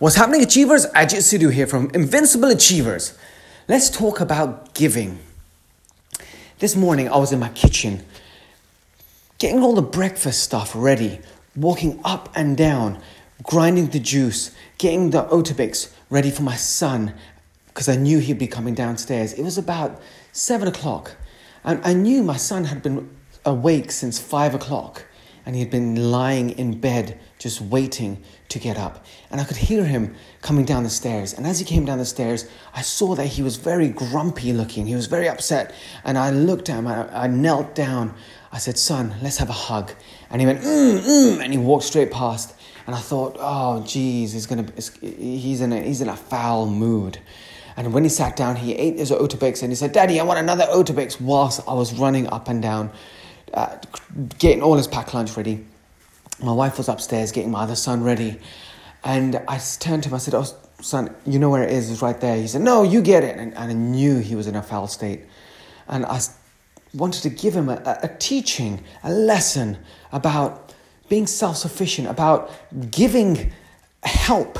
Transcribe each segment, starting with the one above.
What's happening, Achievers? Ajit Sidhu here from Invincible Achievers. Let's talk about giving. This morning, I was in my kitchen getting all the breakfast stuff ready, walking up and down, grinding the juice, getting the Oatibix ready for my son because I knew he'd be coming downstairs. It was about seven o'clock, and I knew my son had been awake since five o'clock and he had been lying in bed just waiting to get up. And I could hear him coming down the stairs. And as he came down the stairs, I saw that he was very grumpy looking. He was very upset. And I looked at him, I, I knelt down. I said, Son, let's have a hug. And he went, mm, mm, and he walked straight past. And I thought, oh, geez, he's, gonna, he's, in a, he's in a foul mood. And when he sat down, he ate his Oatibix and he said, Daddy, I want another Oatibix whilst I was running up and down uh, getting all his packed lunch ready. My wife was upstairs getting my other son ready. And I turned to him, I said, Oh, son, you know where it is? It's right there. He said, No, you get it. And, and I knew he was in a foul state. And I wanted to give him a, a teaching, a lesson about being self sufficient, about giving help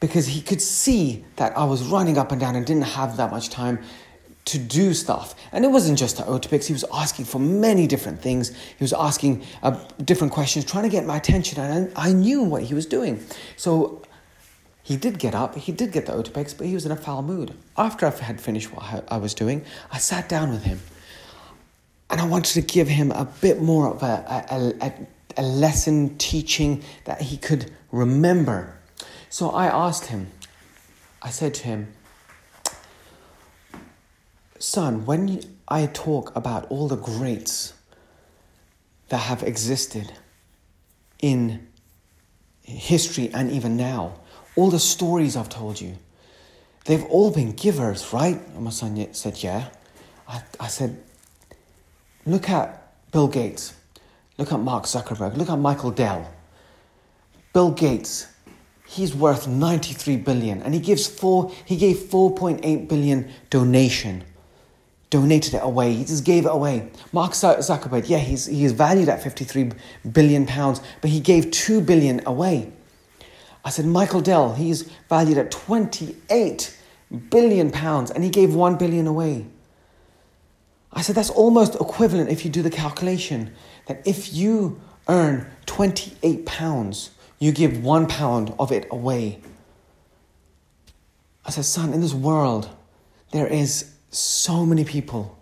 because he could see that I was running up and down and didn't have that much time to do stuff. And it wasn't just the Oatibix, he was asking for many different things. He was asking uh, different questions, trying to get my attention, and I, I, knew what he was doing. So he did get up, he did get the Oatibix, but he was in a foul mood. After I had finished what I was doing, I sat down with him. And I wanted to give him a bit more of a, a, a, a lesson teaching that he could remember. So I asked him, I said to him, Son, when I talk about all the greats that have existed in history and even now, all the stories I've told you, they've all been givers, right? And my son said, Yeah. I, I said, Look at Bill Gates, look at Mark Zuckerberg, look at Michael Dell. Bill Gates, he's worth 93 billion and he gives four he gave 4.8 billion donation donated it away. He just gave it away. Mark Zuckerberg, yeah, he's, he is valued at 53 billion pounds, but he gave 2 billion away. I said, Michael Dell, he's valued at 28 billion pounds, and he gave 1 billion away. I said, that's almost equivalent if you do the calculation that if you earn 28 pounds, you give one pound of it away. I said, son, in this world, there is so many people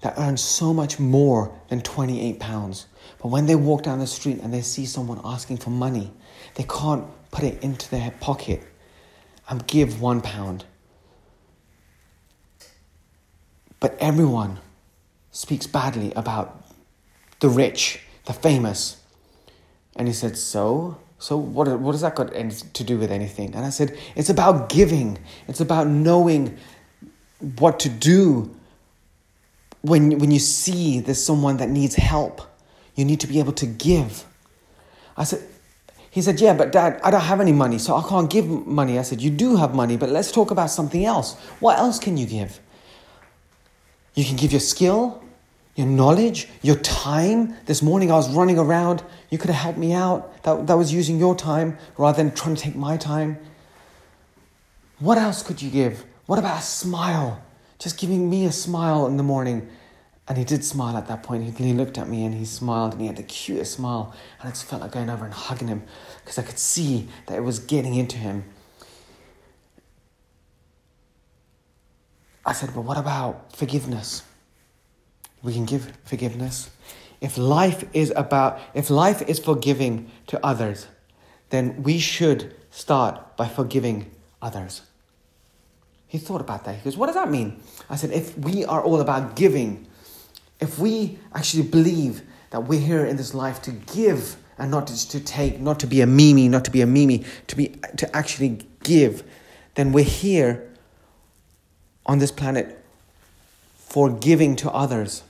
that earn so much more than 28 pounds. But when they walk down the street and they see someone asking for money, they can't put it into their pocket and give one pound. But everyone speaks badly about the rich, the famous. And he said, So? So, what, what does that got to do with anything? And I said, It's about giving, it's about knowing what to do when, when you see there's someone that needs help. You need to be able to give. I said, he said, Yeah, but dad, I don't have any money, so I can't give money. I said, You do have money, but let's talk about something else. What else can you give? You can give your skill, your knowledge, your time. This morning I was running around. You could have helped me out. That, that was using your time rather than trying to take my time. What else could you give? What about a smile? Just giving me a smile in the morning. And he did smile at that point. He looked at me and he smiled and he had the cutest smile. And I just felt like going over and hugging him because I could see that it was getting into him. I said, but what about forgiveness? We can give forgiveness. If life is about, if life is forgiving to others, then we should start by forgiving others. He thought about that. He goes, What does that mean? I said, If we are all about giving, if we actually believe that we're here in this life to give and not just to take, not to be a mimi, not to be a mimi, to be to actually give, then we're here on this planet for giving to others.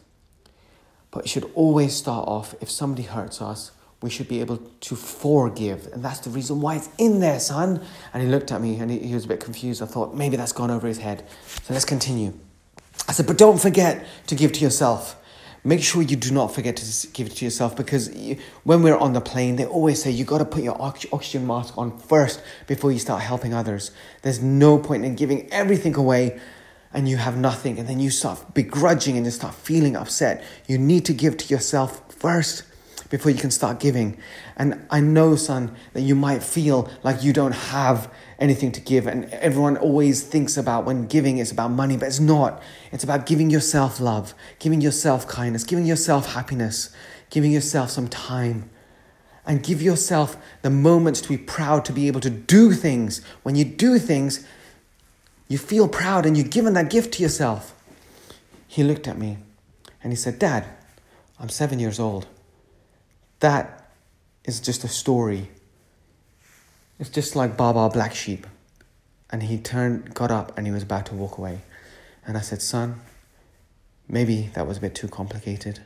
But it should always start off if somebody hurts us we should be able to forgive. And that's the reason why it's in there, son. And he looked at me and he, he was a bit confused. I thought maybe that's gone over his head. So let's continue. I said, but don't forget to give to yourself. make sure you do not forget to give it to yourself because you, when we're on the plane, they always say you got to put your oxygen mask on first before you start helping others. There's no point in giving everything away and you have nothing and then you start begrudging and you start feeling upset. You need to give to yourself first before you can start giving. And I know, son, that you might feel like you don't have anything to give. And everyone always thinks about when giving is about money, but it's not. It's about giving yourself love, giving yourself kindness, giving yourself happiness, giving yourself some time. And give yourself the moments to be proud to be able to do things. When you do things, you feel proud and you've given that gift to yourself. He looked at me and he said, Dad, I'm seven years old. That is just a story. It's just like Baba Black Sheep. And he turned, got up, and he was about to walk away. And I said, Son, maybe that was a bit too complicated.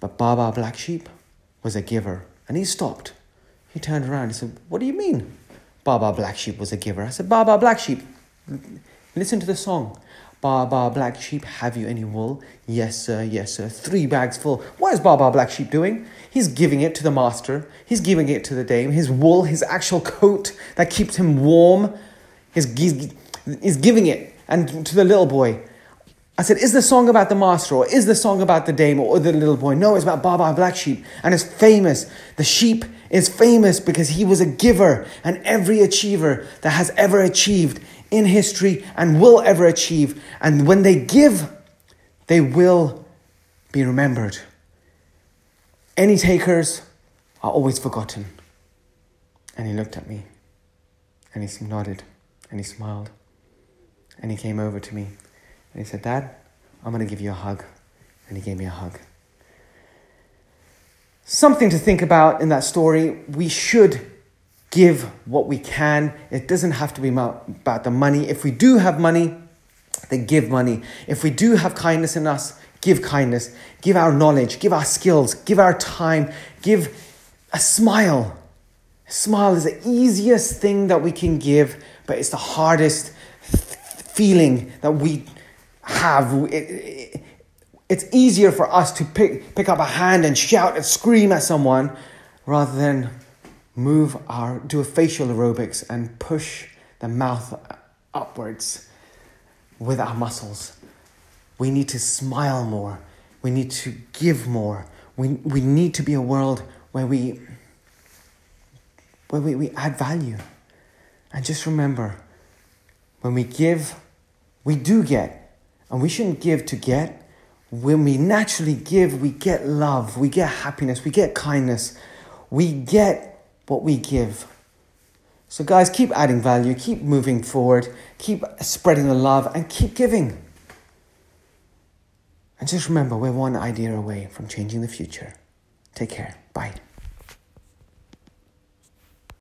But Baba Black Sheep was a giver. And he stopped. He turned around. He said, What do you mean? Baba Black Sheep was a giver. I said, Baba Black Sheep, listen to the song. Baba Black Sheep, have you any wool? Yes, sir, yes, sir. Three bags full. What is Baba Black Sheep doing? He's giving it to the master. He's giving it to the dame. His wool, his actual coat that keeps him warm, he's, he's, he's giving it and to the little boy. I said, is the song about the master or is the song about the dame or the little boy? No, it's about Baba Black Sheep and it's famous. The sheep is famous because he was a giver and every achiever that has ever achieved in history and will ever achieve. And when they give, they will be remembered. Any takers are always forgotten. And he looked at me and he nodded and he smiled and he came over to me and he said, Dad, I'm going to give you a hug. And he gave me a hug. Something to think about in that story. We should give what we can. It doesn't have to be about the money. If we do have money, then give money. If we do have kindness in us, give kindness, give our knowledge, give our skills, give our time, give a smile. A smile is the easiest thing that we can give, but it's the hardest feeling that we have. It, it, it's easier for us to pick, pick up a hand and shout and scream at someone rather than move our, do a facial aerobics and push the mouth upwards with our muscles. We need to smile more. We need to give more. We, we need to be a world where we, where we, we add value. And just remember, when we give, we do get. And we shouldn't give to get. When we naturally give, we get love, we get happiness, we get kindness, we get what we give. So, guys, keep adding value, keep moving forward, keep spreading the love, and keep giving. And just remember, we're one idea away from changing the future. Take care. Bye.